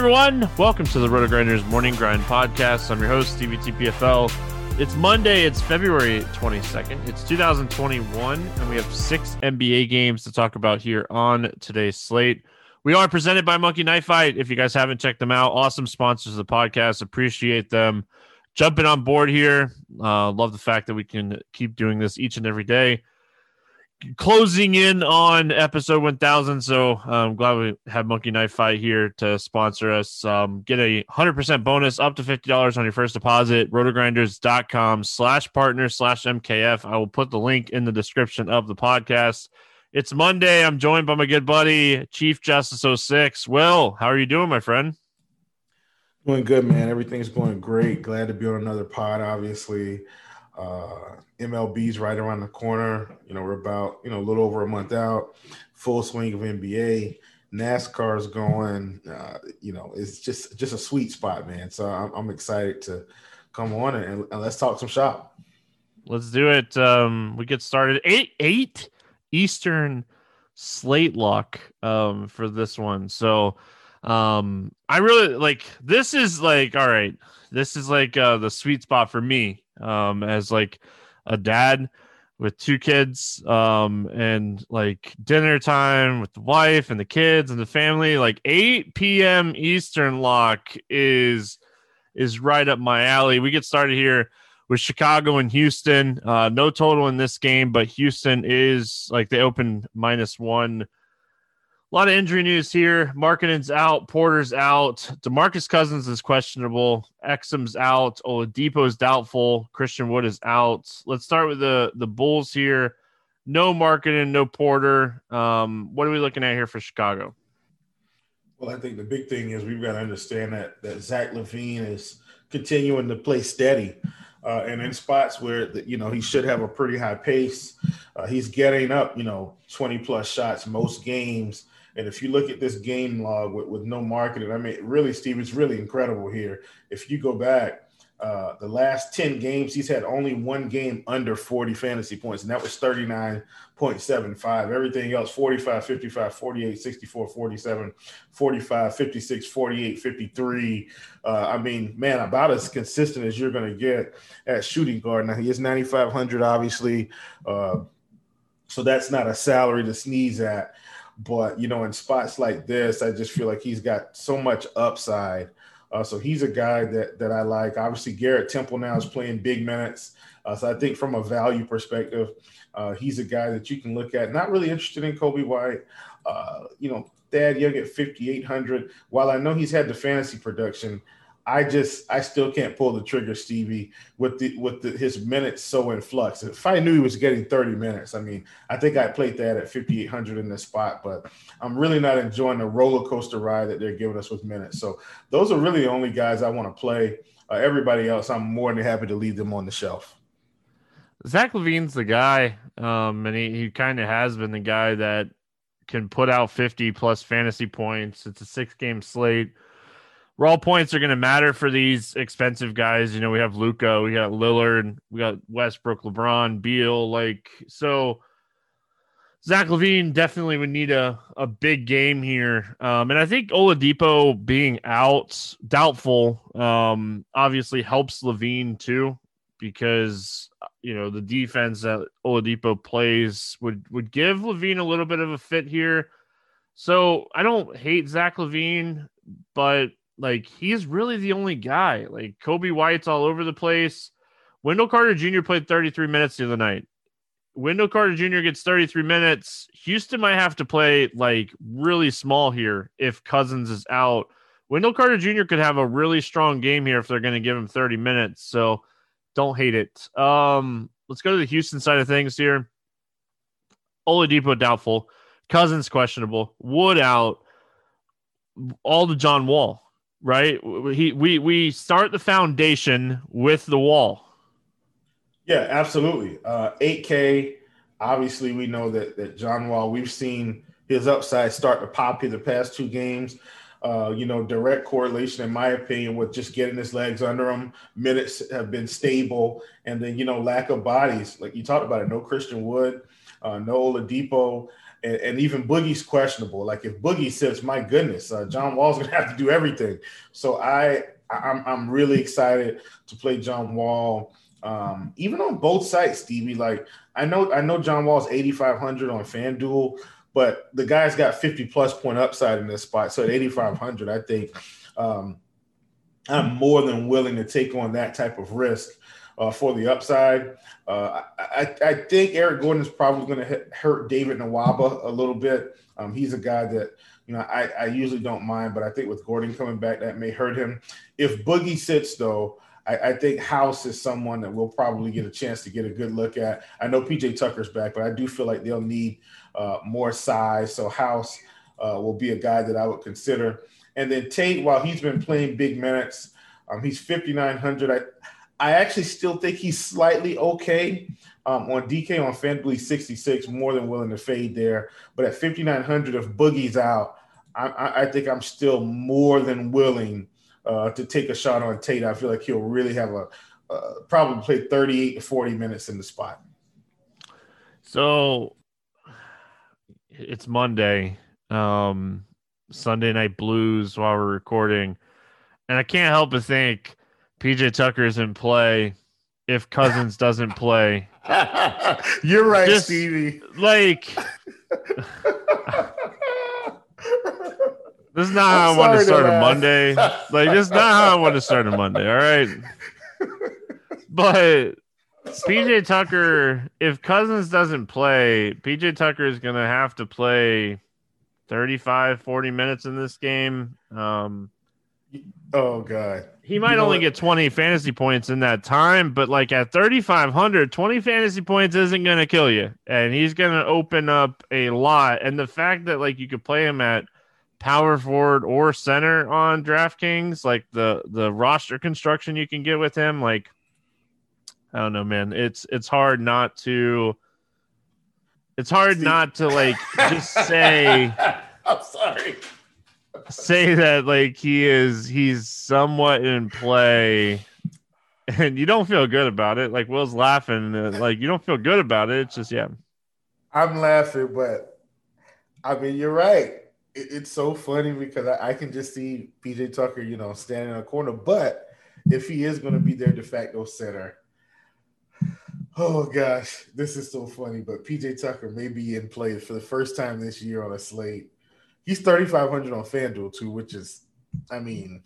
Everyone, welcome to the Roto Grinders Morning Grind Podcast. I'm your host, Stevie TPFL. It's Monday, it's February 22nd, it's 2021, and we have six NBA games to talk about here on today's slate. We are presented by Monkey Knife Fight. If you guys haven't checked them out, awesome sponsors of the podcast. Appreciate them jumping on board here. Uh, love the fact that we can keep doing this each and every day closing in on episode 1000 so i'm glad we have monkey knife fight here to sponsor us. Um, get a 100% bonus up to $50 on your first deposit. Rotogrinders.com slash partner slash mkf i will put the link in the description of the podcast. It's monday. I'm joined by my good buddy chief justice 06 will how are you doing my friend? Doing good man. Everything's going great. Glad to be on another pod obviously uh, MLB's right around the corner. You know, we're about you know a little over a month out. Full swing of NBA. NASCAR's going. Uh, you know, it's just just a sweet spot, man. So I'm, I'm excited to come on and, and, let's talk some shop. Let's do it. Um, we get started eight eight Eastern slate lock um, for this one. So um, I really like this. Is like all right. This is like uh, the sweet spot for me um, as like a dad with two kids um, and like dinner time with the wife and the kids and the family. Like 8 p.m eastern lock is is right up my alley. We get started here with chicago and houston. Uh, no total in this game but houston is like they open minus one a lot of injury news here. Markkanen's out, Porter's out, Demarcus Cousins is questionable, Exum's out, Oladipo's doubtful, Christian Wood is out. Let's start with the the Bulls here. No Markkanen, no Porter. Um, what are we looking at here for Chicago? Well, I think the big thing is we've got to understand that that Zach LaVine is continuing to play steady. Uh, and in spots where the, you know he should have a pretty high pace, uh, he's getting up you know 20 plus shots most games and if you look at this game log with, with no Markkanen, I mean, really, Steve, it's really incredible here. If you go back, uh, the last 10 games, he's had only one game under 40 fantasy points, and that was 39.75. Everything else 45, 55, 48, 64, 47, 45, 56, 48, 53. Uh, I mean, man, about as consistent as you're going to get at shooting guard. Now, he is 9,500, obviously. Uh, so that's not a salary to sneeze at. But you know, in spots like this, I just feel like he's got so much upside. Uh, so he's a guy that that I like. Obviously, Garrett Temple now is playing big minutes. Uh, so I think from a value perspective, uh, he's a guy that you can look at. Not really interested in Coby White. Uh, you know, Thad Young at 5,800. While I know he's had the fantasy production, I just I still can't pull the trigger, Stevie, with the with the, his minutes so in flux. If I knew he was getting 30 minutes, I mean, I think I played that at 5,800 in this spot, but I'm really not enjoying the roller coaster ride that they're giving us with minutes. So those are really the only guys I want to play. Uh, everybody else, I'm more than happy to leave them on the shelf. Zach LaVine's the guy, um, and he, he kind of has been the guy that can put out 50 plus fantasy points. It's a six game slate. Raw points are going to matter for these expensive guys. You know, we have Luka, we got Lillard, we got Westbrook, LeBron, Beal. Like, so Zach LaVine definitely would need a, a big game here. Um, and I think Oladipo being out, doubtful, um, obviously helps LaVine too, because, you know, the defense that Oladipo plays would, would give LaVine a little bit of a fit here. So I don't hate Zach LaVine, but like he's really the only guy. Like Coby White's all over the place. Wendell Carter Jr. played 33 minutes the other night. Wendell Carter Jr. gets 33 minutes. Houston might have to play like really small here if Cousins is out. Wendell Carter Jr. could have a really strong game here if they're going to give him 30 minutes. So don't hate it. Um, let's go to the Houston side of things here. Oladipo doubtful. Cousins questionable. Wood out. All to John Wall right? He we we start the foundation with the wall. Yeah, absolutely. Uh, 8K. Obviously, we know that that John Wall. We've seen his upside start to pop here the past two games. Uh, you know, direct correlation, in my opinion, with just getting his legs under him. Minutes have been stable, and then you know, lack of bodies, like you talked about it. No Christian Wood, uh, no Oladipo and, and, even Boogie's questionable. Like if Boogie sits, my goodness, uh, John Wall's gonna have to do everything. So I, I'm, I'm really excited to play John Wall. Um, even on both sides, Stevie. Like I know, I know John Wall's 8,500 on FanDuel, but the guy's got 50 plus point upside in this spot. So at 8,500, I think um, I'm more than willing to take on that type of risk uh, for the upside. Uh, I, I, think Eric Gordon is probably going to hurt David Nwaba a little bit. Um, he's a guy that you know I, I usually don't mind, but I think with Gordon coming back, that may hurt him. If Boogie sits though, I, I, think House is someone that we'll probably get a chance to get a good look at. I know PJ Tucker's back, but I do feel like they'll need uh, more size. So House uh, will be a guy that I would consider. And then Tate, while he's been playing big minutes, um, he's 5,900. I I actually still think he's slightly okay. Um, on DK on FanDuel 66, more than willing to fade there. But at 5,900, if Boogie's out, I, I, think I'm still more than willing uh, to take a shot on Tate. I feel like he'll really have a uh, probably play 38 to 40 minutes in the spot. So it's Monday, um, Sunday night blues while we're recording. And I can't help but think PJ Tucker is in play if Cousins doesn't play. You're right, Just, Stevie. Like This is not how I'm I want to start to a Monday. Like this is not how I want to start a Monday, all right? But PJ Tucker, if Cousins doesn't play, PJ Tucker is going to have to play 35, 40 minutes in this game. Um, oh, God. He might you know only what? get 20 fantasy points in that time, but like at 3,500, 20 fantasy points isn't going to kill you. And he's going to open up a lot. And the fact that like you could play him at power forward or center on DraftKings, like the the roster construction you can get with him, like I don't know, man. It's it's hard not to it's hard Steve. not to like just say I'm sorry say that like he is he's somewhat in play and you don't feel good about it. Like will's laughing uh, like you don't feel good about it. It's just yeah. I'm laughing but i mean you're right. It, it's so funny because I, I, can just see pj tucker you know standing in a corner but if he is going to be their de facto center oh gosh this is so funny but pj tucker may be in play for the first time this year on a slate He's 3,500 on FanDuel too, which is, I mean,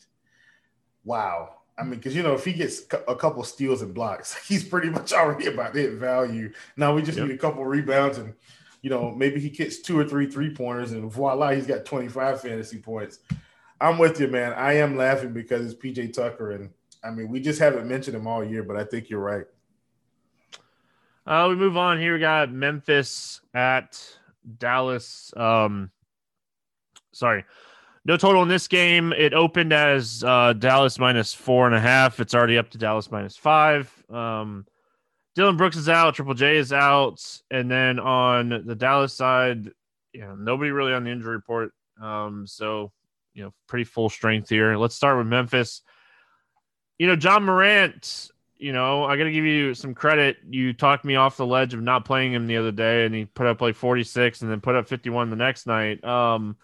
wow. I mean, because you know, if he gets a couple steals and blocks, he's pretty much already about hit value. Now we just yep. need a couple rebounds and, you know, maybe he gets two or three three pointers and voila, he's got 25 fantasy points. I'm with you, man. I am laughing because it's PJ Tucker, and I mean, we just haven't mentioned him all year, but I think you're right. Uh, we move on here. We got Memphis at Dallas. Um, sorry. No total in this game. It opened as uh, Dallas minus four and a half. It's already up to Dallas minus five. Um, Dillon Brooks is out, Triple J is out, and then on the Dallas side, know, nobody really on the injury report. Um, so you know, pretty full strength here. Let's start with Memphis. You know, Ja Morant. You know, I got to give you some credit. You talked me off the ledge of not playing him the other day, and he put up like 46 and then put up 51 the next night. Um,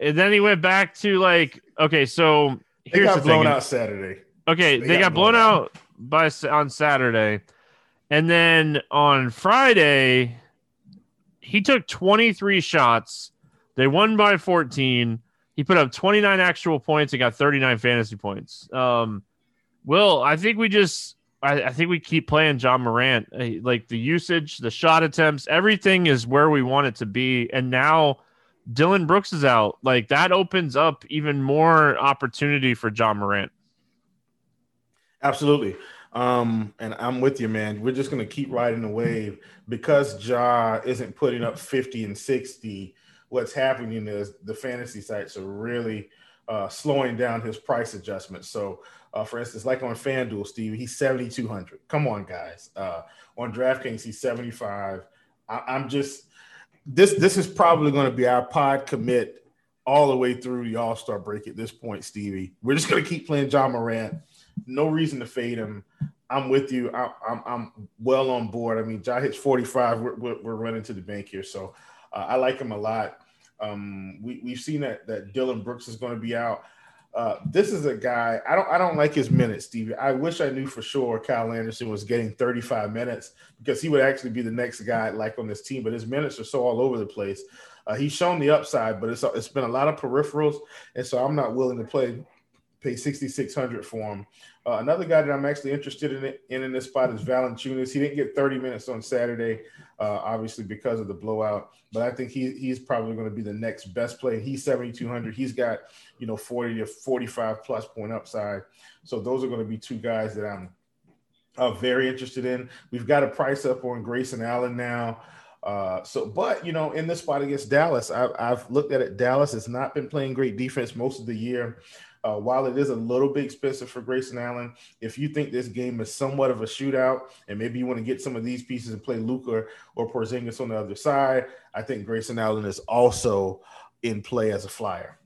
and then he went back to like, okay, so here's they got the blown thing. out Saturday. Okay, they, they got, got, blown, out by on Saturday, and then on Friday, he took 23 shots. They won by 14. He put up 29 actual points and got 39 fantasy points. Um, Will, I think we just, I, I think we keep playing Ja Morant. Like the usage, the shot attempts, everything is where we want it to be. And now Dillon Brooks is out. Like that opens up even more opportunity for Ja Morant. Absolutely. Um, and I'm with you, man. We're just to keep riding the wave because Ja isn't putting up 50 and 60. What's happening is the fantasy sites are really uh, slowing down his price adjustment. So, uh, for instance, like on FanDuel, Steve, he's 7,200. Come on, guys. Uh, on DraftKings, he's 75. I- I'm just this. This is probably going to be our pod commit all the way through the All Star break at this point, Stevie. We're just going to keep playing Ja Morant no reason to fade him. I'm with you. I, am I'm, I'm well on board. I mean, John hits 45. We're, we're, we're running to the bank here, so uh, I like him a lot. Um, we we've seen that that Dillon Brooks is going to be out. Uh, this is a guy I don't I don't like his minutes, Stevie. I wish I knew for sure Kyle Anderson was getting 35 minutes because he would actually be the next guy like on this team. But his minutes are so all over the place. Uh, he's shown the upside, but it's it's been a lot of peripherals, and so I'm not willing to play pay 6600 for him. Uh, another guy that I'm actually interested in, in in this spot is Valanciunas. He didn't get 30 minutes on Saturday, uh, obviously because of the blowout, but I think he he's probably going to be the next best play. He's 7200. He's got you know 40 to 45 plus point upside. So those are going to be two guys that I'm uh, very interested in. We've got a price up on Grayson Allen now. Uh, so, but you know, in this spot against Dallas, I've, I've looked at it. Dallas has not been playing great defense most of the year. Uh, while it is a little bit expensive for Grayson Allen, if you think this game is somewhat of a shootout and maybe you want to get some of these pieces and play Luka or Porzingis on the other side, I think Grayson Allen is also in play as a flyer.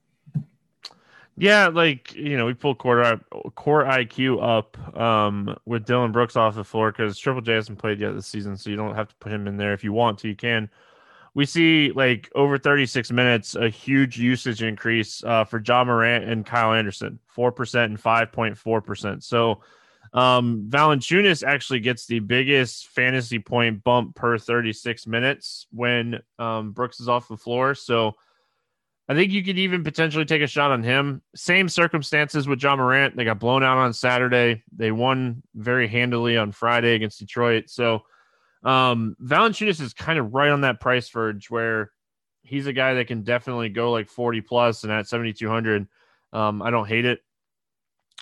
Yeah, like you know, we pulled core court IQ up um, with Dillon Brooks off the floor because Triple J hasn't played yet this season, so you don't have to put him in there if you want to. You can we see like over 36 minutes a huge usage increase uh, for Ja Morant and Kyle Anderson, four percent and five point four percent. So um, actually gets the biggest fantasy point bump per 36 minutes when um, Brooks is off the floor. So I think you could even potentially take a shot on him. Same circumstances with Ja Morant. They got blown out on Saturday. They won very handily on Friday against Detroit. So um, Valanciunas is kind of right on that price verge where he's a guy that can definitely go like 40 plus and at 7,200. Um, I don't hate it.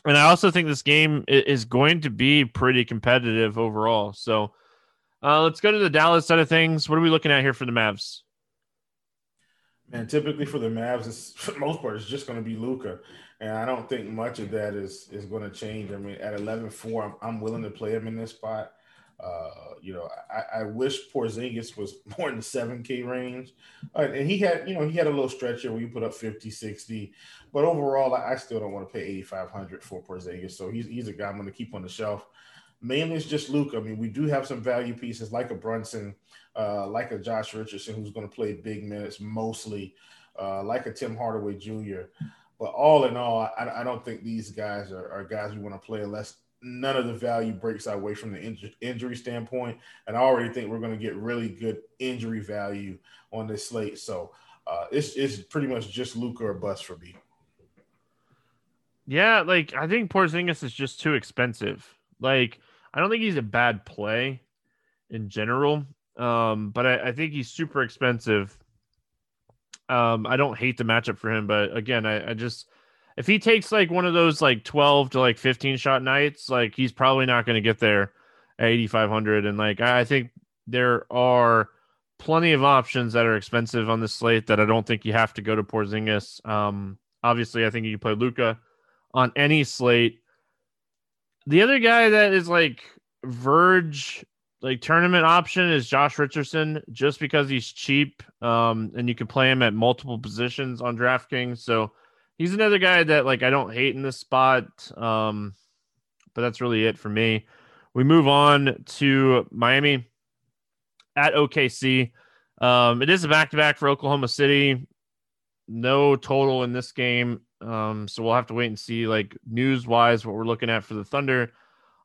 And I also think this game is going to be pretty competitive overall. So uh, let's go to the Dallas side of things. What are we looking at here for the Mavs? Man, typically for the Mavs, it's, for the most part, it's just going to be Luka, And I don't think much of that is is going to change. I mean, at 11 4, I'm, I'm willing to play him in this spot. Uh, you know, I, I, wish Porzingis was more in the 7K range. Uh, and he had, you know, he had a little stretch here where you put up 50, 60. But overall, I, I still don't want to pay 8,500 for Porzingis. So he's, he's a guy I'm going to keep on the shelf. Mainly it's just Luke. I mean, we do have some value pieces like a Brunson, uh, like a Josh Richardson, who's going to play big minutes mostly, uh, like a Tim Hardaway Jr. But all in all, I, I don't think these guys are, are guys we want to play unless none of the value breaks away from the inj- injury standpoint. And I already think we're going to get really good injury value on this slate. So uh, it's, it's pretty much just Luka or bust for me. Yeah, like I think Porzingis is just too expensive. Like I don't think he's a bad play in general, um, but I, I think he's super expensive. Um, I don't hate the matchup for him, but again, I, I just if he takes like one of those like 12 to like 15 shot nights, like he's probably not going to get there at 8,500. And like, I think there are plenty of options that are expensive on the slate that I don't think you have to go to Porzingis. Um, obviously, I think you can play Luka on any slate. The other guy that is like verge like tournament option is Josh Richardson just because he's cheap um, and you can play him at multiple positions on DraftKings. So he's another guy that like I don't hate in this spot. Um, but that's really it for me. We move on to Miami at OKC. Um, it is a back to back for Oklahoma City. No total in this game. Um, so we'll have to wait and see, like news wise, what we're looking at for the Thunder.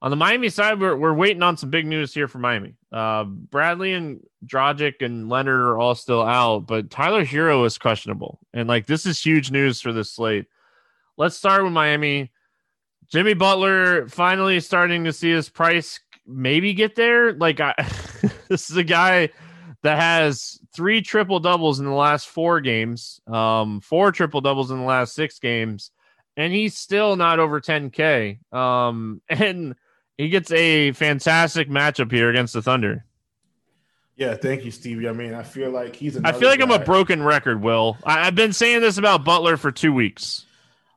On the Miami side, we're, we're waiting on some big news here for Miami. Uh, Bradley and Dragic and Leonard are all still out, but Tyler Herro is questionable. And like this is huge news for this slate. Let's start with Miami. Jimmy Butler finally starting to see his price maybe get there. Like I, this is a guy that has three triple doubles in the last four games, um, four triple doubles in the last six games, and he's still not over 10K. Um, and he gets a fantastic matchup here against the Thunder. Yeah, thank you, Stevie. I mean, I feel like he's. I feel like guy. I'm a broken record. Will I, have been saying this about Butler for two weeks.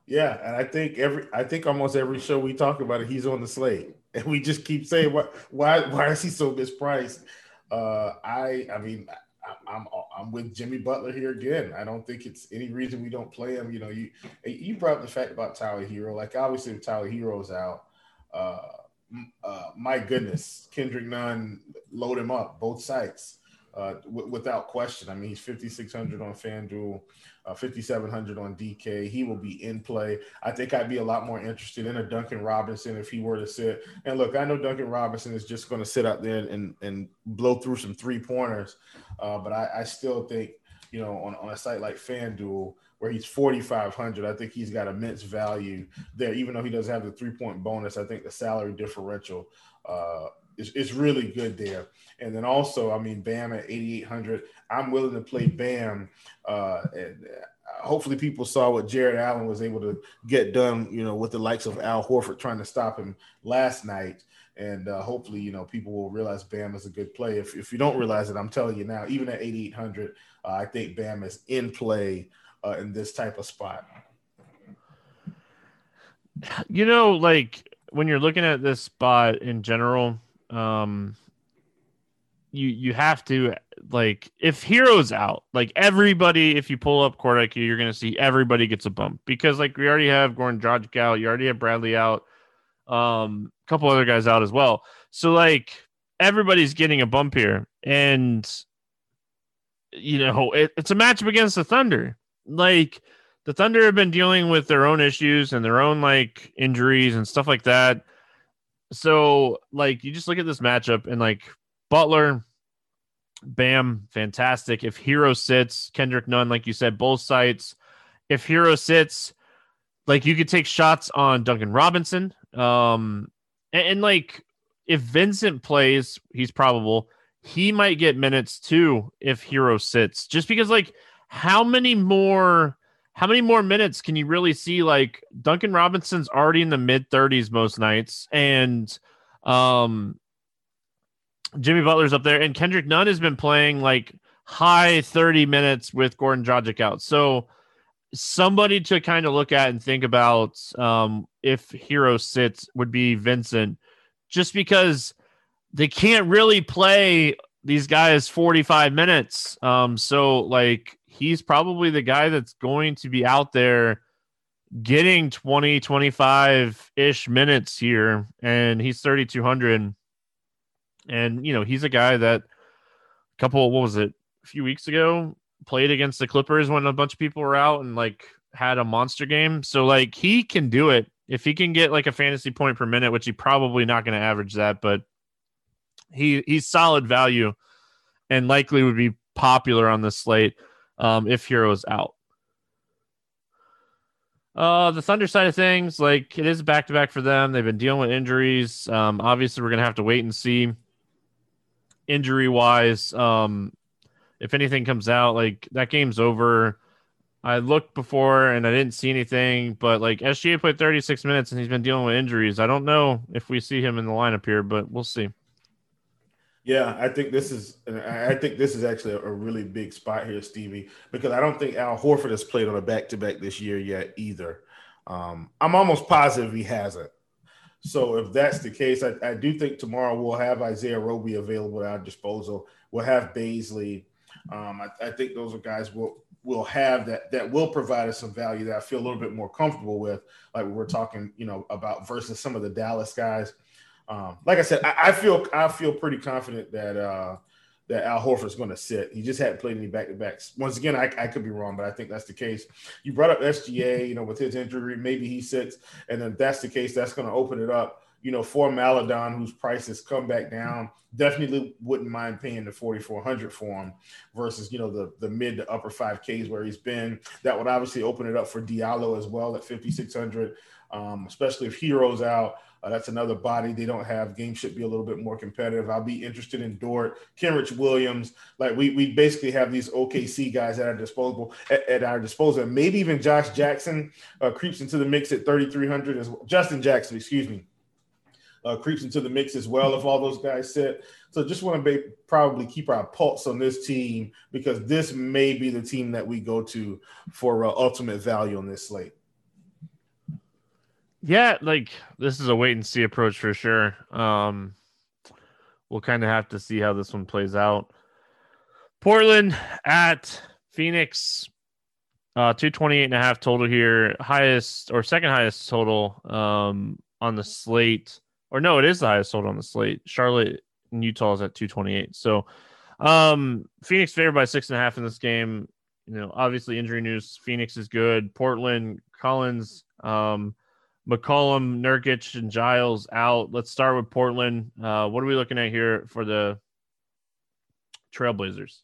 Yeah, and I think every, I think almost every show we talk about it, he's on the slate, and we just keep saying, "What? Why? Why is he so mispriced?" Uh, I, I mean, I, I'm, I'm with Jimmy Butler here again. I don't think it's any reason we don't play him. You know, you, you brought up the fact about Tyler Herro. Like obviously, if Tyler Herro's out, uh, uh, my goodness, Kendrick Nunn load him up both sites uh, w- without question. I mean, he's 5,600 on FanDuel, uh, 5,700 on DK. He will be in play. I think I'd be a lot more interested in a Duncan Robinson if he were to sit. And look, I know Duncan Robinson is just going to sit out there and, and blow through some three pointers, uh, but I, I still think, you know, on, on a site like FanDuel, where he's 4,500. I think he's got immense value there, even though he doesn't have the three point bonus. I think the salary differential uh, is, is really good there. And then also, I mean, Bam at 8,800. I'm willing to play Bam. Uh, and uh, hopefully, people saw what Jarrett Allen was able to get done, you know, with the likes of Al Horford trying to stop him last night. And uh, hopefully, you know, people will realize Bam is a good play. If, if you don't realize it, I'm telling you now, even at 8,800, uh, I think Bam is in play uh, in this type of spot? You know, like when you're looking at this spot in general, um, you you have to like if Herro's out, like everybody, if you pull up court IQ, you're gonna see everybody gets a bump because like we already have Goran Dragic out, you already have Bradley out, um, a couple other guys out as well. So like everybody's getting a bump here, and you know it, it's a matchup against the Thunder like the Thunder have been dealing with their own issues and their own like injuries and stuff like that. So, like, you just look at this matchup and like Butler, Bam, fantastic. If Herro sits, Kendrick Nunn, like you said, both sites. If Herro sits, like you could take shots on Duncan Robinson. Um, and, and like if Vincent plays, he's probable. He might get minutes too if Herro sits, just because like how many more how many more minutes can you really see like Duncan Robinson's already in the mid 30s most nights and um Jimmy Butler's up there and Kendrick Nunn has been playing like high 30 minutes with Goran Dragic out. So somebody to kind of look at and think about um if Herro sits would be Vincent just because they can't really play these guys 45 minutes. Um so like he's probably the guy that's going to be out there getting 20, 25 ish minutes here. And he's 3,200. And, you know, he's a guy that a couple, what was it, a few weeks ago played against the Clippers when a bunch of people were out and like had a monster game. So, like, he can do it. If he can get like a fantasy point per minute, which he probably not going to average that, but he he's solid value and likely would be popular on the slate um, if Herro's out. Uh, the Thunder side of things, like it is back to back for them. They've been dealing with injuries. Um, obviously, we're gonna have to wait and see injury wise. Um, if anything comes out, like that game's over. I looked before and I didn't see anything, but like SGA played 36 minutes and he's been dealing with injuries. I don't know if we see him in the lineup here, but we'll see. Yeah, I think this is I think this is actually a really big spot here, Stevie, because I don't think Al Horford has played on a back to back this year yet either. Um, I'm almost positive he hasn't. So if that's the case, I, I do think tomorrow we'll have Isaiah Roby available at our disposal. We'll have Bazley. Um, I, I, think those are guys we'll will have that that will provide us some value that I feel a little bit more comfortable with, like we're talking, you know, about versus some of the Dallas guys. Um, like I said, I, I, feel I feel pretty confident that uh, that Al Horford's going to sit. He just hadn't played any back to backs. Once again, I, I, could be wrong, but I think that's the case. You brought up SGA, you know, with his injury, maybe he sits, and then that's the case. That's going to open it up, you know, for Maledon, whose price has come back down. Definitely wouldn't mind paying the forty four hundred for him versus you know the the mid to upper five Ks where he's been. That would obviously open it up for Diallo as well at fifty six hundred, um, especially if Herro's out. Uh, that's another body they don't have. Game should be a little bit more competitive. I'll be interested in Dort, Kenrich Williams. Like we we basically have these OKC guys at our disposal at, at our disposal. Maybe even Josh Jackson uh, creeps into the mix at 3,300 as well. Justin Jackson, excuse me, uh, creeps into the mix as well if all those guys sit. So just want to be, probably keep our pulse on this team because this may be the team that we go to for uh, ultimate value on this slate. Yeah, like this is a wait and see approach for sure. Um, we'll kind of have to see how this one plays out. Portland at Phoenix, uh, 228 and a half total here, highest or second highest total um, on the slate. Or no, it is the highest total on the slate. Charlotte and Utah is at 228. So um, Phoenix favored by six and a half in this game. You know, obviously injury news. Phoenix is good. Portland, Collins, um, McCollum, Nurkic, and Giles out. Let's start with Portland. Uh, what are we looking at here for the Trailblazers?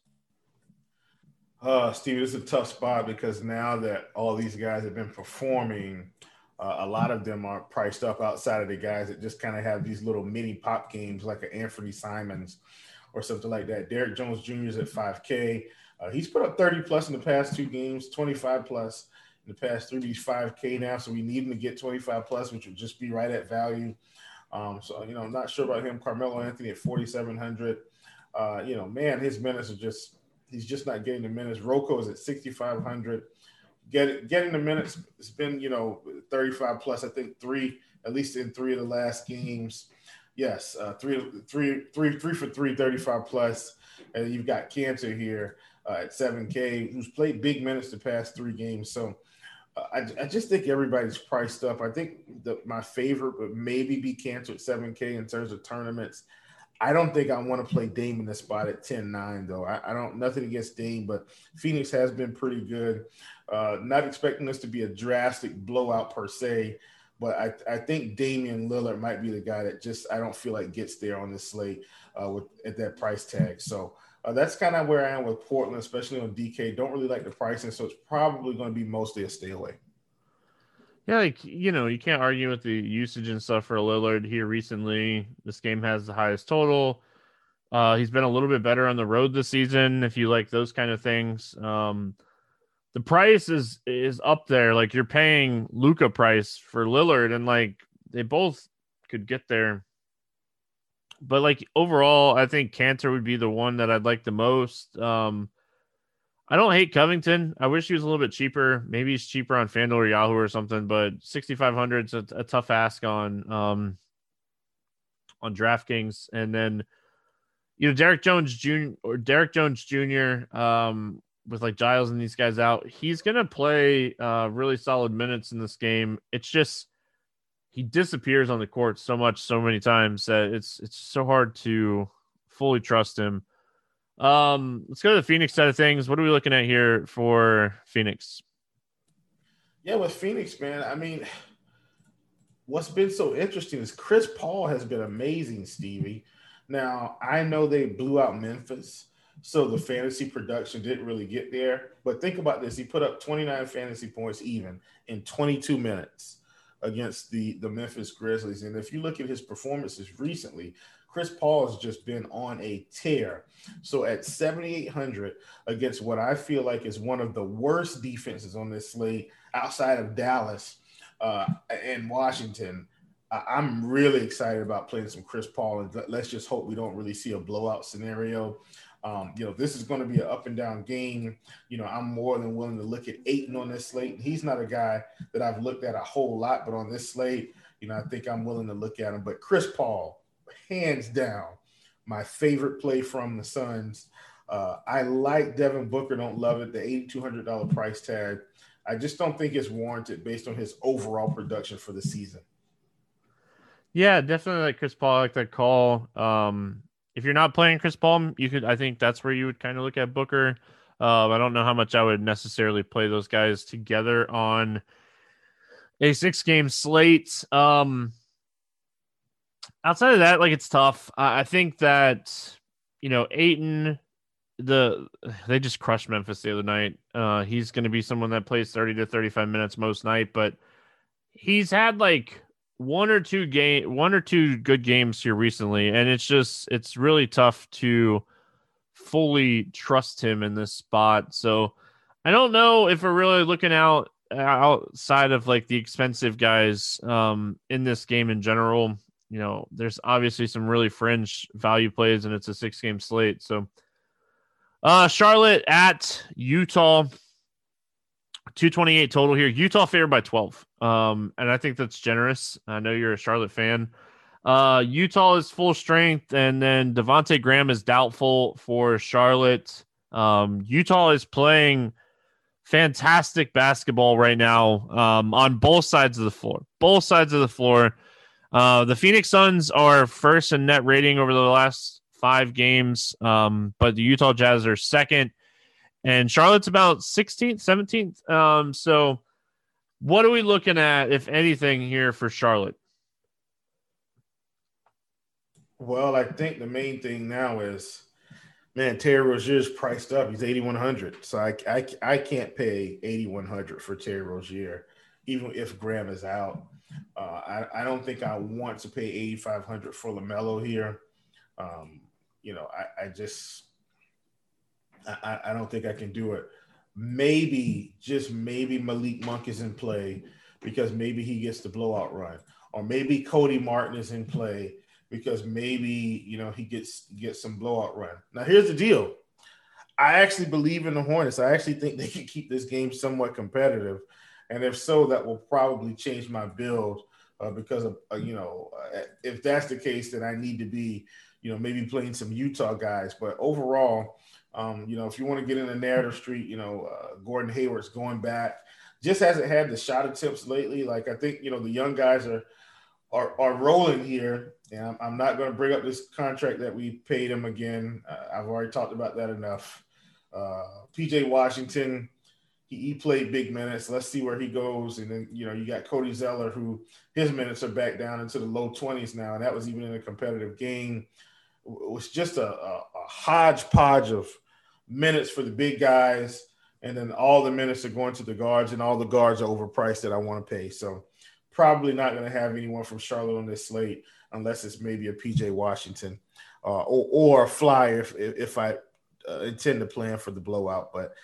Uh, Steve, it's a tough spot because now that all these guys have been performing, uh, a lot of them are priced up outside of the guys that just kind of have these little mini pop games like an Anfernee Simons or something like that. Derrick Jones Jr. is at 5K. Uh, he's put up 30 plus in the past two games, 25 plus in the past three. He's 5K now, so we need him to get 25 plus, which would just be right at value. Um, so, you know, I'm not sure about him. Carmelo Anthony at 4,700. Uh, you know, man, his minutes are just, he's just not getting the minutes. Rocco is at 6,500. Get, getting the minutes, it's been, you know, 35 plus, I think three, at least in three of the last games. Yes, uh, three, three, three, three for three, 35 plus. And you've got Kanter here uh, at 7K, who's played big minutes the past three games. So, I, I, just think everybody's priced up. I think the, my favorite would maybe be Kanter at 7K in terms of tournaments. I don't think I want to play Dame in the spot at 10-9 though. I, I, don't nothing against Dame, but Phoenix has been pretty good. Uh, not expecting this to be a drastic blowout per se, but I, I think Damian Lillard might be the guy that just I don't feel like gets there on this slate uh, with at that price tag. So uh, that's kind of where I am with Portland, especially on DK. Don't really like the pricing, so it's probably going to be mostly a stay away. Yeah, like you know, you can't argue with the usage and stuff for Lillard here recently. This game has the highest total. Uh, he's been a little bit better on the road this season. If you like those kind of things, um, the price is is up there. Like you're paying Luka price for Lillard, and like they both could get there but like overall, I think Kanter would be the one that I'd like the most. Um, I don't hate Covington. I wish he was a little bit cheaper. Maybe he's cheaper on FanDuel or Yahoo or something, but 6,500 is a, a tough ask on um, on DraftKings. And then, you know, Derrick Jones Jr. or Derrick Jones Jr. Um, with like Giles and these guys out, he's gonna play uh, really solid minutes in this game. It's just he disappears on the court so much, so many times that it's it's so hard to fully trust him. Um, let's go to the Phoenix side of things. What are we looking at here for Phoenix? Yeah, with Phoenix, man. I mean, what's been so interesting is Chris Paul has been amazing, Stevie. Now I know they blew out Memphis, so the fantasy production didn't really get there. But think about this: he put up 29 fantasy points even in 22 minutes against the the Memphis Grizzlies. And if you look at his performances recently, Chris Paul has just been on a tear. So at 7,800 against what I feel like is one of the worst defenses on this slate outside of Dallas uh, and Washington. I'm really excited about playing some Chris Paul, and let's just hope we don't really see a blowout scenario. Um, you know, this is going to be an up and down game. You know, I'm more than willing to look at Ayton on this slate. He's not a guy that I've looked at a whole lot, but on this slate, you know, I think I'm willing to look at him. But Chris Paul, hands down, my favorite play from the Suns. Uh, I like Devin Booker, don't love it. The $8,200 price tag. I just don't think it's warranted based on his overall production for the season. Yeah, definitely like Chris Paul, like that call. Um, if you're not playing Chris Paul, you could. I think that's where you would kind of look at Booker. Uh, I don't know how much I would necessarily play those guys together on a six game slate. Um, outside of that, like it's tough. I, I think that you know Ayton, the they just crushed Memphis the other night. Uh, he's going to be someone that plays thirty to thirty five minutes most night, but he's had like one or two game one or two good games here recently and it's just it's really tough to fully trust him in this spot. So i don't know if we're really looking out outside of like the expensive guys um in this game in general. You know there's obviously some really fringe value plays and it's a six game slate. So uh charlotte at utah 228 total here. Utah favored by 12. Um, and I think that's generous. I know you're a Charlotte fan. Uh, Utah is full strength, and then Devonte Graham is doubtful for Charlotte. Um, Utah is playing fantastic basketball right now um, on both sides of the floor. Both sides of the floor. Uh, the Phoenix Suns are first in net rating over the last five games, um, but the Utah Jazz are second and Charlotte's about 16th, 17th. Um, so what are we looking at, if anything, here for Charlotte? Well, I think the main thing now is, man, Terry Rozier's priced up. He's 8,100. So I, I, I can't pay 8,100 for Terry Rozier, even if Graham is out. Uh, I, I don't think I want to pay 8,500 for LaMelo here. Um, you know, I, I just I, I don't think I can do it. Maybe, just maybe Malik Monk is in play because maybe he gets the blowout run. Or maybe Cody Martin is in play because maybe you know he gets gets some blowout run. Now here's the deal. I actually believe in the Hornets. I actually think they can keep this game somewhat competitive, and if so, that will probably change my build uh, because of uh, you know uh, if that's the case, then I need to be you know maybe playing some Utah guys. But overall, um, you know, if you want to get in the narrative street, you know, uh, Gordon Hayward's going back. Just hasn't had the shot attempts lately. Like I think you know the young guys are are, are rolling here, and I'm, I'm not going to bring up this contract that we paid him again. Uh, I've already talked about that enough. Uh, PJ Washington, he, he played big minutes. Let's see where he goes. And then you know you got Cody Zeller, who his minutes are back down into the low 20s now, and that was even in a competitive game. It was just a, a, a hodgepodge of minutes for the big guys, and then all the minutes are going to the guards, and all the guards are overpriced that I want to pay. So probably not going to have anyone from Charlotte on this slate unless it's maybe a PJ Washington uh, or, or a flyer if, if I uh, intend to plan for the blowout. But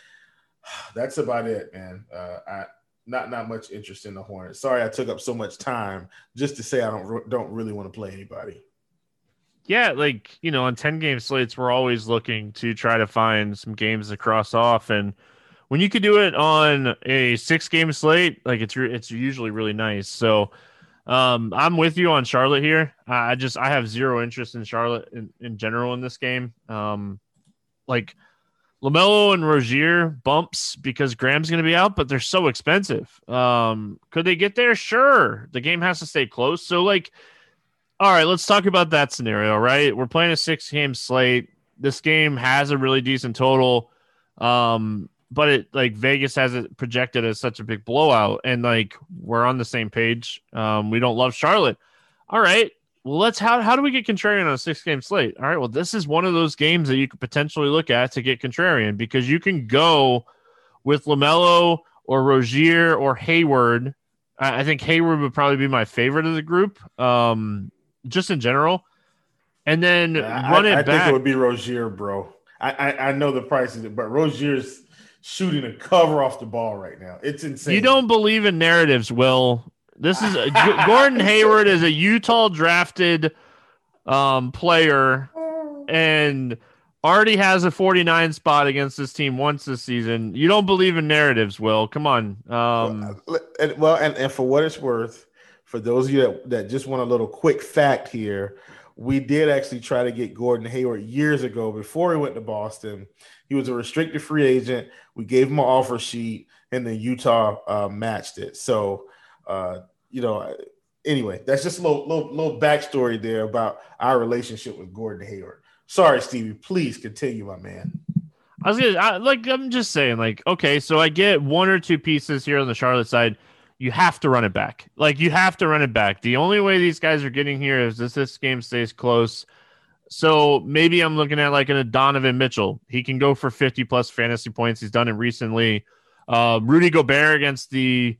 that's about it, man. Uh, I not not much interest in the Hornets. Sorry, I took up so much time just to say I don't don't really want to play anybody yeah, like you know, on ten game slates, we're always looking to try to find some games to cross off, and when you could do it on a six game slate, like it's it's usually really nice. So, um, I'm with you on Charlotte here. I just I have zero interest in Charlotte in, in general in this game. Um, like LaMelo and Rozier bumps because Graham's going to be out, but they're so expensive. Um, could they get there? Sure. The game has to stay close. So like all right, let's talk about that scenario, right? We're playing a six game slate. This game has a really decent total. Um, but it like Vegas has it projected as such a big blowout, and like we're on the same page. Um, we don't love Charlotte. All right. Well, let's how how do we get contrarian on a six game slate? All right. Well, this is one of those games that you could potentially look at to get contrarian because you can go with LaMelo or Rozier or Hayward. I, I think Hayward would probably be my favorite of the group. Um, just in general, and then run it I, I back. think it would be Rozier, bro. I, I, I know the prices, but Rozier's shooting a cover off the ball right now. It's insane. You don't believe in narratives, Will. This is a, Gordon Hayward is a Utah drafted um, player, and already has a 49 spot against this team once this season. You don't believe in narratives, Will. Come on. Um, well, and, well and, and for what it's worth, for those of you that, that just want a little quick fact here, we did actually try to get Gordon Hayward years ago before he went to Boston. He was a restricted free agent. We gave him an offer sheet, and then Utah uh, matched it. So, uh, you know, anyway, that's just a little, little little backstory there about our relationship with Gordon Hayward. Sorry, Stevie. Please continue, my man. I was gonna I, like. I'm just saying, like, okay, so I get one or two pieces here on the Charlotte side. You have to run it back. Like, you have to run it back. The only way these guys are getting here is if this game stays close. So maybe I'm looking at like a Donovan Mitchell. He can go for 50 plus fantasy points. He's done it recently. Uh, Rudy Gobert against the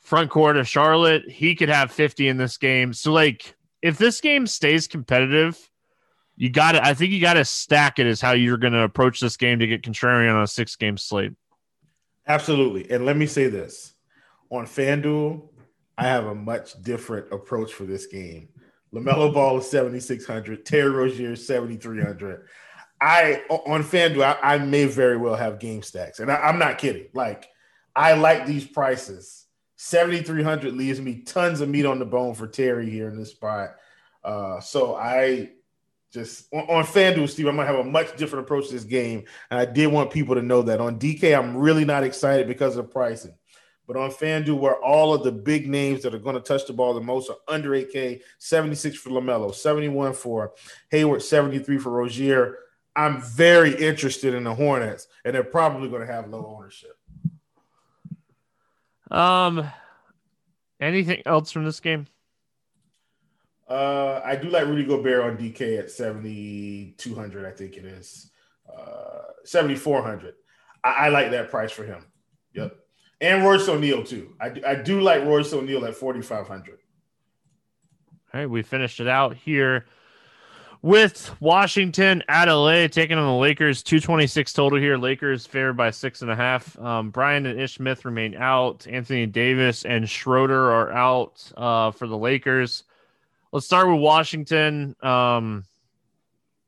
front court of Charlotte, he could have 50 in this game. So like, if this game stays competitive you got to, I think you got to stack it as how you're going to approach this game to get contrarian on a six game slate. Absolutely. And let me say this on FanDuel, I have a much different approach for this game. LaMelo Ball is 7,600, Terry Rozier is 7,300. I, on FanDuel, I, I, may very well have game stacks. And I, I'm not kidding. Like, I like these prices. 7,300 leaves me tons of meat on the bone for Terry here in this spot. Uh, so I just on, on FanDuel, Steve, I'm gonna have a much different approach to this game. And I did want people to know that on DK, I'm really not excited because of pricing. But on FanDuel, where all of the big names that are going to touch the ball the most are under 8K, 76 for LaMelo, 71 for Hayward, 73 for Rozier. I'm very interested in the Hornets, and they're probably going to have low ownership. Um, anything else from this game? Uh, I do like Rudy Gobert on DK at 7,200, I think it is. Uh, 7,400. I, I, like that price for him. Yep. And Royce O'Neale, too. I, I do like Royce O'Neale at 4,500. All right, we finished it out here with Washington at LA taking on the Lakers. 226 total here. Lakers favored by six and a half. Um, Bryant and Ish Smith remain out. Anthony Davis and Schroeder are out uh, for the Lakers let's start with Washington. Um,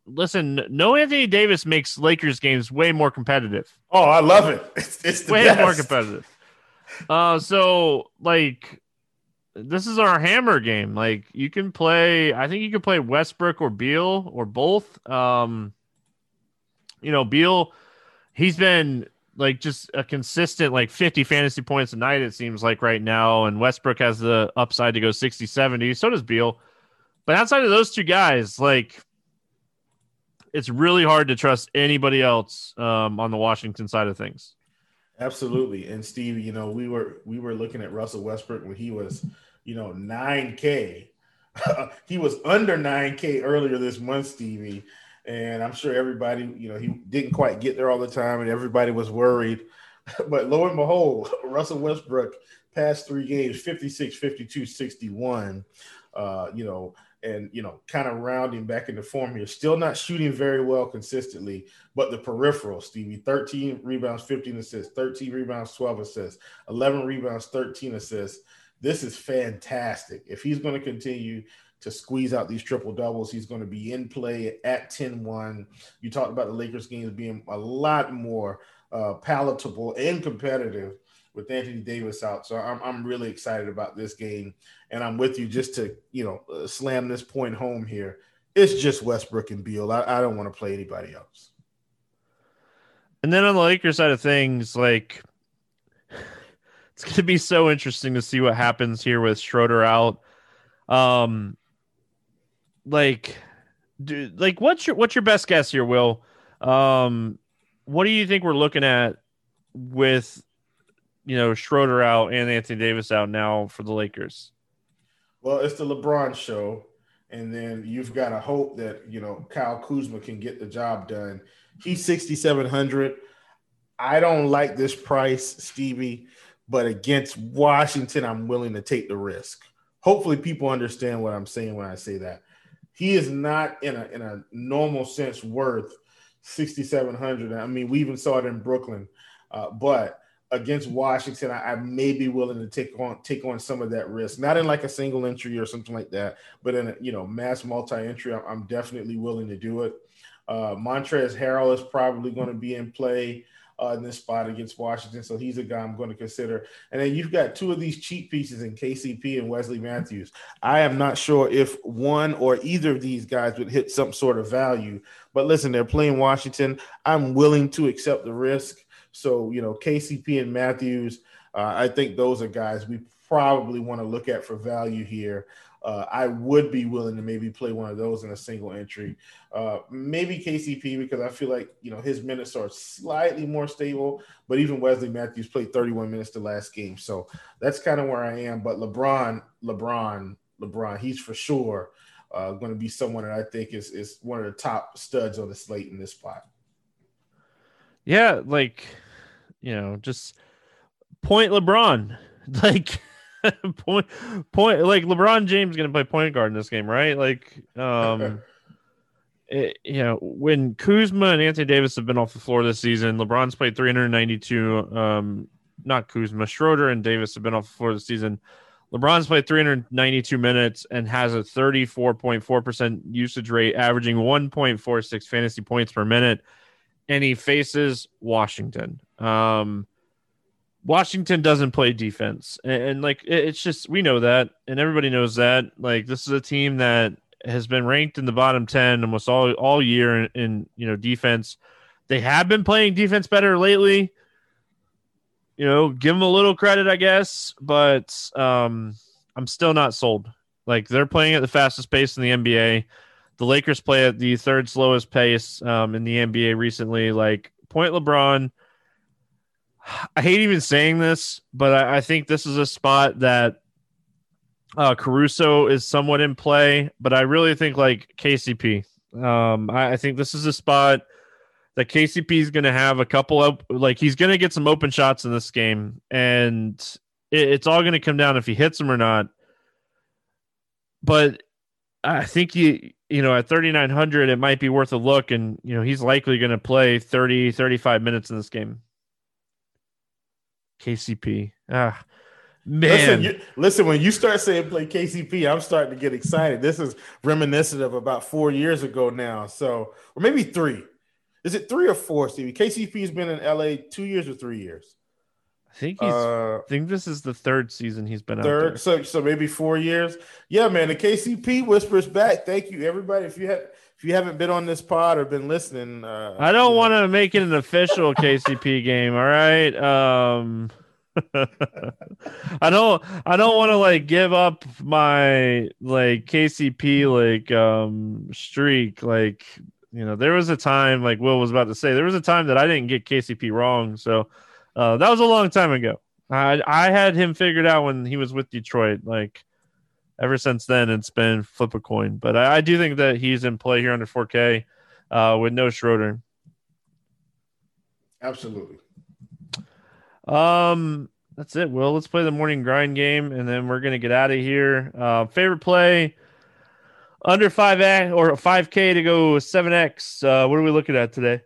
listen, no Anthony Davis makes Lakers games way more competitive. Oh, I love it. It's, it's way best. more competitive. Uh, so like this is our hammer game. Like you can play, I think you can play Westbrook or Beal or both. Um, you know, Beal, he's been like just a consistent like 50 fantasy points a night, it seems like right now. And Westbrook has the upside to go 60, 70. So does Beal. But outside of those two guys, like it's really hard to trust anybody else um, on the Washington side of things. Absolutely. And Steve, you know, we were we were looking at Russell Westbrook when he was, you know, 9K. he was under 9K earlier this month, Stevie. And I'm sure everybody, you know, he didn't quite get there all the time and everybody was worried. but lo and behold, Russell Westbrook past three games 56, 52, 61. Uh, you know, and you know, kind of rounding back into form here. Still not shooting very well consistently, but the peripheral, Stevie, 13 rebounds, 15 assists, 13 rebounds, 12 assists, 11 rebounds, 13 assists. This is fantastic. If he's going to continue to squeeze out these triple doubles, he's going to be in play at 10 1. You talked about the Lakers games being a lot more uh, palatable and competitive with Anthony Davis out. So I'm, I'm really excited about this game. And I'm with you just to, you know, uh, slam this point home here. It's just Westbrook and Beal. I, I don't want to play anybody else. And then on the Lakers side of things, like it's going to be so interesting to see what happens here with Schroeder out. Um, like, dude, like what's your what's your best guess here, Will? Um, what do you think we're looking at with you know Schroeder out and Anthony Davis out now for the Lakers? Well, it's the LeBron show, and then you've got to hope that you know Kyle Kuzma can get the job done. He's sixty seven hundred. I don't like this price, Stevie, but against Washington, I'm willing to take the risk. Hopefully, people understand what I'm saying when I say that. He is not in a in a normal sense worth 6,700. I mean, we even saw it in Brooklyn, uh, but against Washington, I, I, may be willing to take on take on some of that risk. Not in like a single entry or something like that, but in a you know mass multi entry, I'm, I'm, definitely willing to do it. Uh, Montrezl Harrell is probably going to be in play uh, in this spot against Washington. So he's a guy I'm going to consider. And then you've got two of these cheap pieces in KCP and Wesley Matthews. I am not sure if one or either of these guys would hit some sort of value. But listen, they're playing Washington. I'm willing to accept the risk. So, you know, KCP and Matthews, uh, I think those are guys we probably want to look at for value here uh, I would be willing to maybe play one of those in a single entry. Uh, maybe KCP because I feel like you know his minutes are slightly more stable. But even Wesley Matthews played 31 minutes the last game, so that's kind of where I am. But LeBron, LeBron, LeBron, he's for sure uh, going to be someone that I think is is one of the top studs on the slate in this spot. Yeah, like you know, just point LeBron, like. point point like LeBron James going to play point guard in this game, right? Like um it, you know, when Kuzma and Anthony Davis have been off the floor this season, LeBron's played 392 um not Kuzma, Schroeder and Davis have been off the floor this season. LeBron's played 392 minutes and has a 34.4% usage rate, averaging 1.46 fantasy points per minute. And he faces Washington. Um, Washington doesn't play defense, and, and, like it's just we know that, and everybody knows that. Like this is a team that has been ranked in the bottom ten almost all all year in, in you know defense. They have been playing defense better lately. You know, give them a little credit, I guess, but um, I'm still not sold. Like they're playing at the fastest pace in the NBA. The Lakers play at the third slowest pace um, in the NBA recently. Like point LeBron I hate even saying this, but I, I think this is a spot that uh, Caruso is somewhat in play, but I really think like KCP. Um, I, I think this is a spot that KCP is going to have a couple of like he's going to get some open shots in this game, and it, it's all going to come down if he hits them or not. But I think you you know at 3900 it might be worth a look and you know he's likely going to play 30 35 minutes in this game KCP. Ah, man. Listen, you, listen, when you start saying play KCP, I'm starting to get excited. This is reminiscent of about four years ago now. So, or maybe three. Is it three or four, Stevie? KCP's been in LA two years or three years? I think he's. Uh, I think this is the third season he's been third. So, so maybe four years. Yeah, man. The KCP whispers back. Thank you, everybody. If you had if you haven't been on this pod or been listening, uh, I don't want to make it an official KCP game. All right. Um, I don't. I don't want to like give up my like KCP like um streak. Like you know, there was a time like Will was about to say there was a time that I didn't get KCP wrong. So uh, that was a long time ago. I I had him figured out when he was with Detroit. Like ever since then, it's been flip a coin. But I, I do think that he's in play here under 4K uh, with no Schroeder. Absolutely. Um, that's it. Well, let's play the morning grind game, and then we're gonna get out of here. Uh, favorite play under five a or five K to go seven X. Uh, what are we looking at today?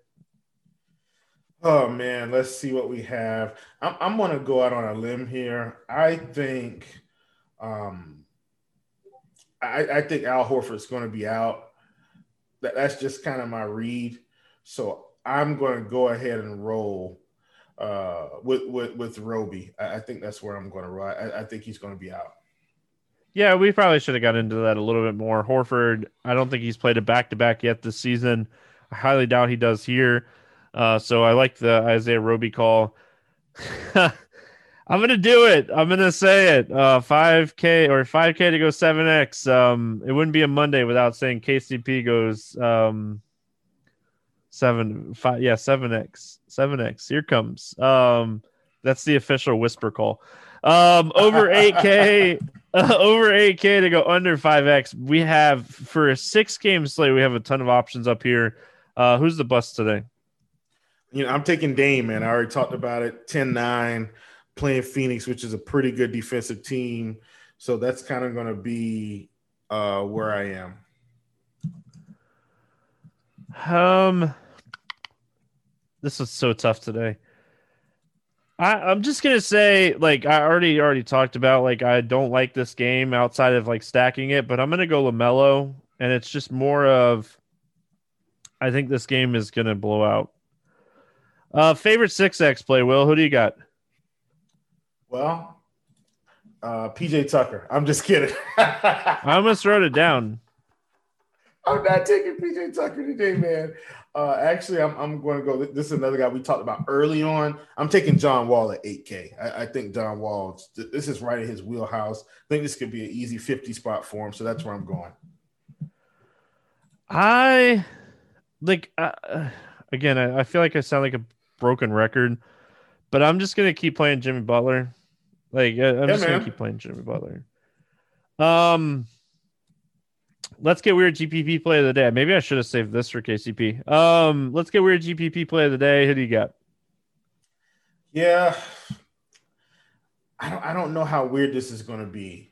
Oh man, let's see what we have. I'm, I'm gonna go out on a limb here. I think um I, I think Al Horford's going to be out. That, that's just kind of my read. So I'm going to go ahead and roll uh, with with with Roby. I, I, think that's where I'm going to roll. I, I think he's going to be out. Yeah, we probably should have got into that a little bit more. Horford, I don't think he's played a back to back yet this season. I highly doubt he does here. Uh, so I like the Isaiah Roby call. I'm gonna do it. I'm gonna say it. Uh, 5K or 5K to go 7X. Um, it wouldn't be a Monday without saying KCP goes um seven five yeah 7X 7X. Here comes. Um, that's the official whisper call. Um, over 8K, uh, over 8K to go under 5X. We have for a six game slate. We have a ton of options up here. Uh, who's the bust today? You know, I'm taking Dame, man. I already talked about it. 10 9 playing Phoenix, which is a pretty good defensive team. So that's kind of going to be uh, where I am. Um, this is so tough today. I, I'm just gonna say, like I already already talked about, like I don't like this game outside of like stacking it, but I'm gonna go Lamelo, and it's just more of I think this game is going to blow out. Uh, favorite six X play, Will. Who do you got? Well, uh, PJ Tucker. I'm just kidding. I almost wrote it down. I'm not taking PJ Tucker today, man. Uh, actually, I'm, I'm going to go. This is another guy we talked about early on. I'm taking John Wall at 8K. I, I think John Wall, this is right in his wheelhouse. I think this could be an easy 50 spot for him. So that's where I'm going. I like, uh, again, I, I feel like I sound like a broken record, but I'm just going to keep playing Jimmy Butler. Like, I'm yeah, just going to keep playing Jimmy Butler. Um, let's get weird GPP play of the day. Maybe I should have saved this for KCP. Um, let's get weird GPP play of the day. Who do you got? Yeah, I don't. I don't know how weird this is going to be,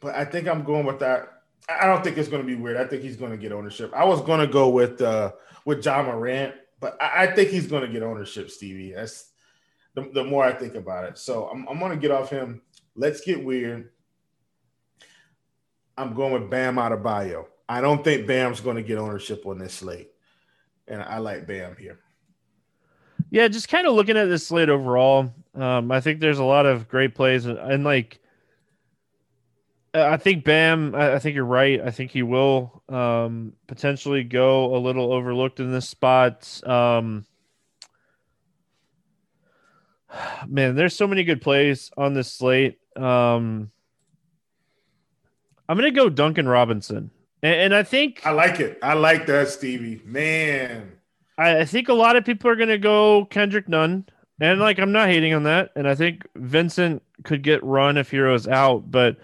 but I think I'm going with that. I don't think it's going to be weird. I think he's going to get ownership. I was going to go with uh with Ja Morant, but I, I think he's going to get ownership. Stevie, that's the, the more I think about it. So I'm, I'm going to get off him. Let's get weird. I'm going with Bam Adebayo. I don't think Bam's going to get ownership on this slate, and I like Bam here. Yeah, just kind of looking at this slate overall, um, I think there's a lot of great plays, and, and like I think Bam. I think you're right. I think he will um, potentially go a little overlooked in this spot. Um, man, there's so many good plays on this slate. Um, I'm gonna go Duncan Robinson, and, and, I think I like it. I like that, Stevie. Man, I, I think a lot of people are gonna go Kendrick Nunn, and like I'm not hating on that. And I think Vincent could get run if Herro's out, but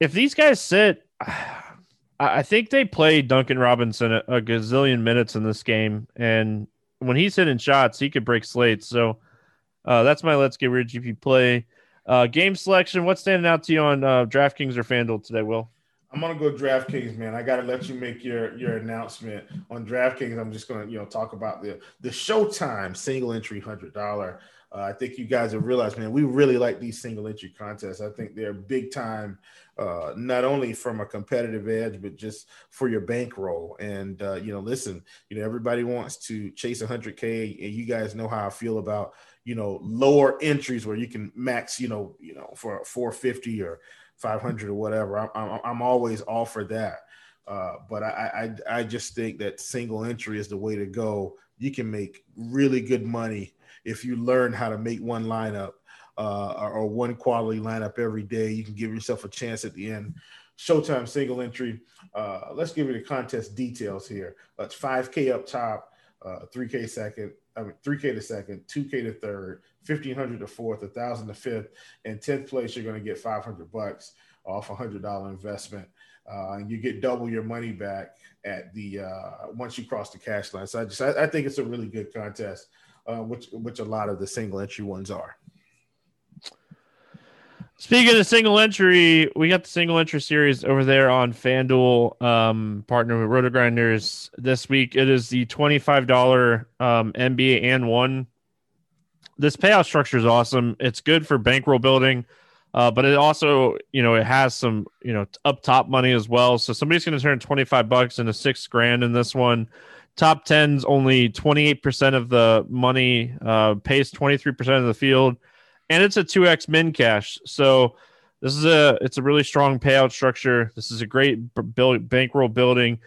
if these guys sit, I think they played Duncan Robinson a, a gazillion minutes in this game, and when he's hitting shots, he could break slates. So uh, that's my let's get weird GP play. Uh, game selection. What's standing out to you on uh, DraftKings or FanDuel today, Will? I'm gonna go DraftKings, man. I gotta let you make your your announcement on DraftKings. I'm just gonna you know talk about the the Showtime single entry hundred dollar. Uh, I think you guys have realized, man, we really like these single entry contests. I think they're big time, uh, not only from a competitive edge, but just for your bankroll. And uh, you know, listen, you know, everybody wants to chase 100k, and you guys know how I feel about you know lower entries where you can max you know you know for 450 or 500 or whatever. I'm, I'm, I'm always all for that. Uh, but I, I i just think that single entry is the way to go. You can make really good money if you learn how to make one lineup uh, or, one quality lineup every day you can give yourself a chance at the end showtime single entry uh, let's give you the contest details here that's 5k up top uh, 3k second I mean, 3K to second, 2K to third, 1500 to fourth, 1000 to fifth, and 10th place, you're going to get 500 bucks off a hundred dollar investment. Uh, and you get double your money back at the uh, once you cross the cash line. So I just I, I think it's a really good contest, uh, which which a lot of the single entry ones are. Speaking of single entry, we got the single entry series over there on FanDuel, um, partner with RotoGrinders. This week it is the $25 um, NBA and one. This payout structure is awesome. It's good for bankroll building, uh, but it also, you know, it has some, you know, up top money as well. So somebody's going to turn 25 bucks into six grand in this one. Top 10's only 28% of the money, uh, pays 23% of the field and it's a 2x min cash. So this is a it's a really strong payout structure. This is a great build, bankroll building.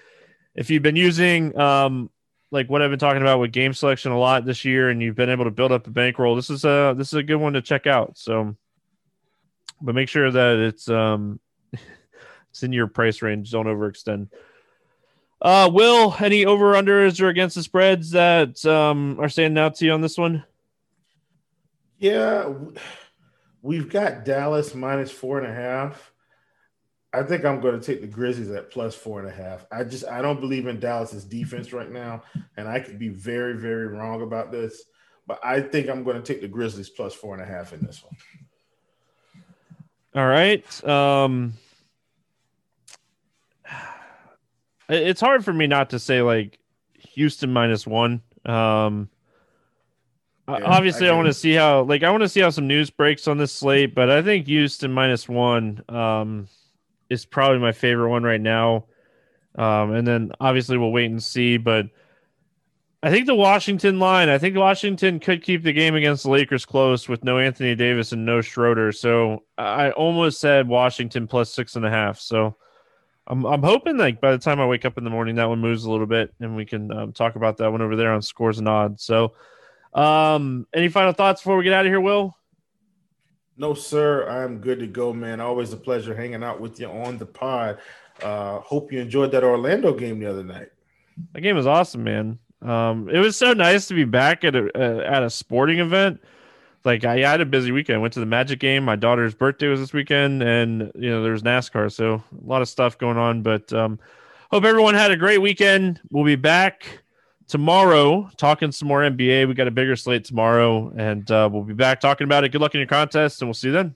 If you've been using um, like what I've been talking about with game selection a lot this year, and you've been able to build up a bankroll, this is a this is a good one to check out. So, but make sure that it's um it's in your price range. Don't overextend. Uh, Will any over unders or against the spreads that um are standing out to you on this one? Yeah, we've got Dallas minus four and a half. I think I'm going to take the Grizzlies at plus four and a half. I just I don't believe in Dallas's defense right now, and I could be very very wrong about this, but I think I'm going to take the Grizzlies plus four and a half in this one. All right. Um, it's hard for me not to say like Houston minus one. Um, yeah, Obviously, I, I want to see how like I want to see how some news breaks on this slate, but I think Houston minus one um, is probably my favorite one right now. Um, and then obviously we'll wait and see. But I think the Washington line, I think Washington could keep the game against the Lakers close with no Anthony Davis and no Schroeder. So I almost said Washington plus six and a half. So I'm I'm hoping like by the time I wake up in the morning that one moves a little bit and we can um, talk about that one over there on scores and odds. So um any final thoughts before we get out of here, Will? No, sir. I'm good to go, man. Always a pleasure hanging out with you on the pod. Uh, hope you enjoyed that Orlando game the other night. That game was awesome, man. Um, it was so nice to be back at a uh, at a sporting event. Like I, I had a busy weekend. Went to the Magic game. My daughter's birthday was this weekend, and you know there's NASCAR, so a lot of stuff going on. But um, hope everyone had a great weekend. We'll be back tomorrow talking some more NBA. We got a bigger slate tomorrow, and uh, we'll be back talking about it. Good luck in your contest, and we'll see you then.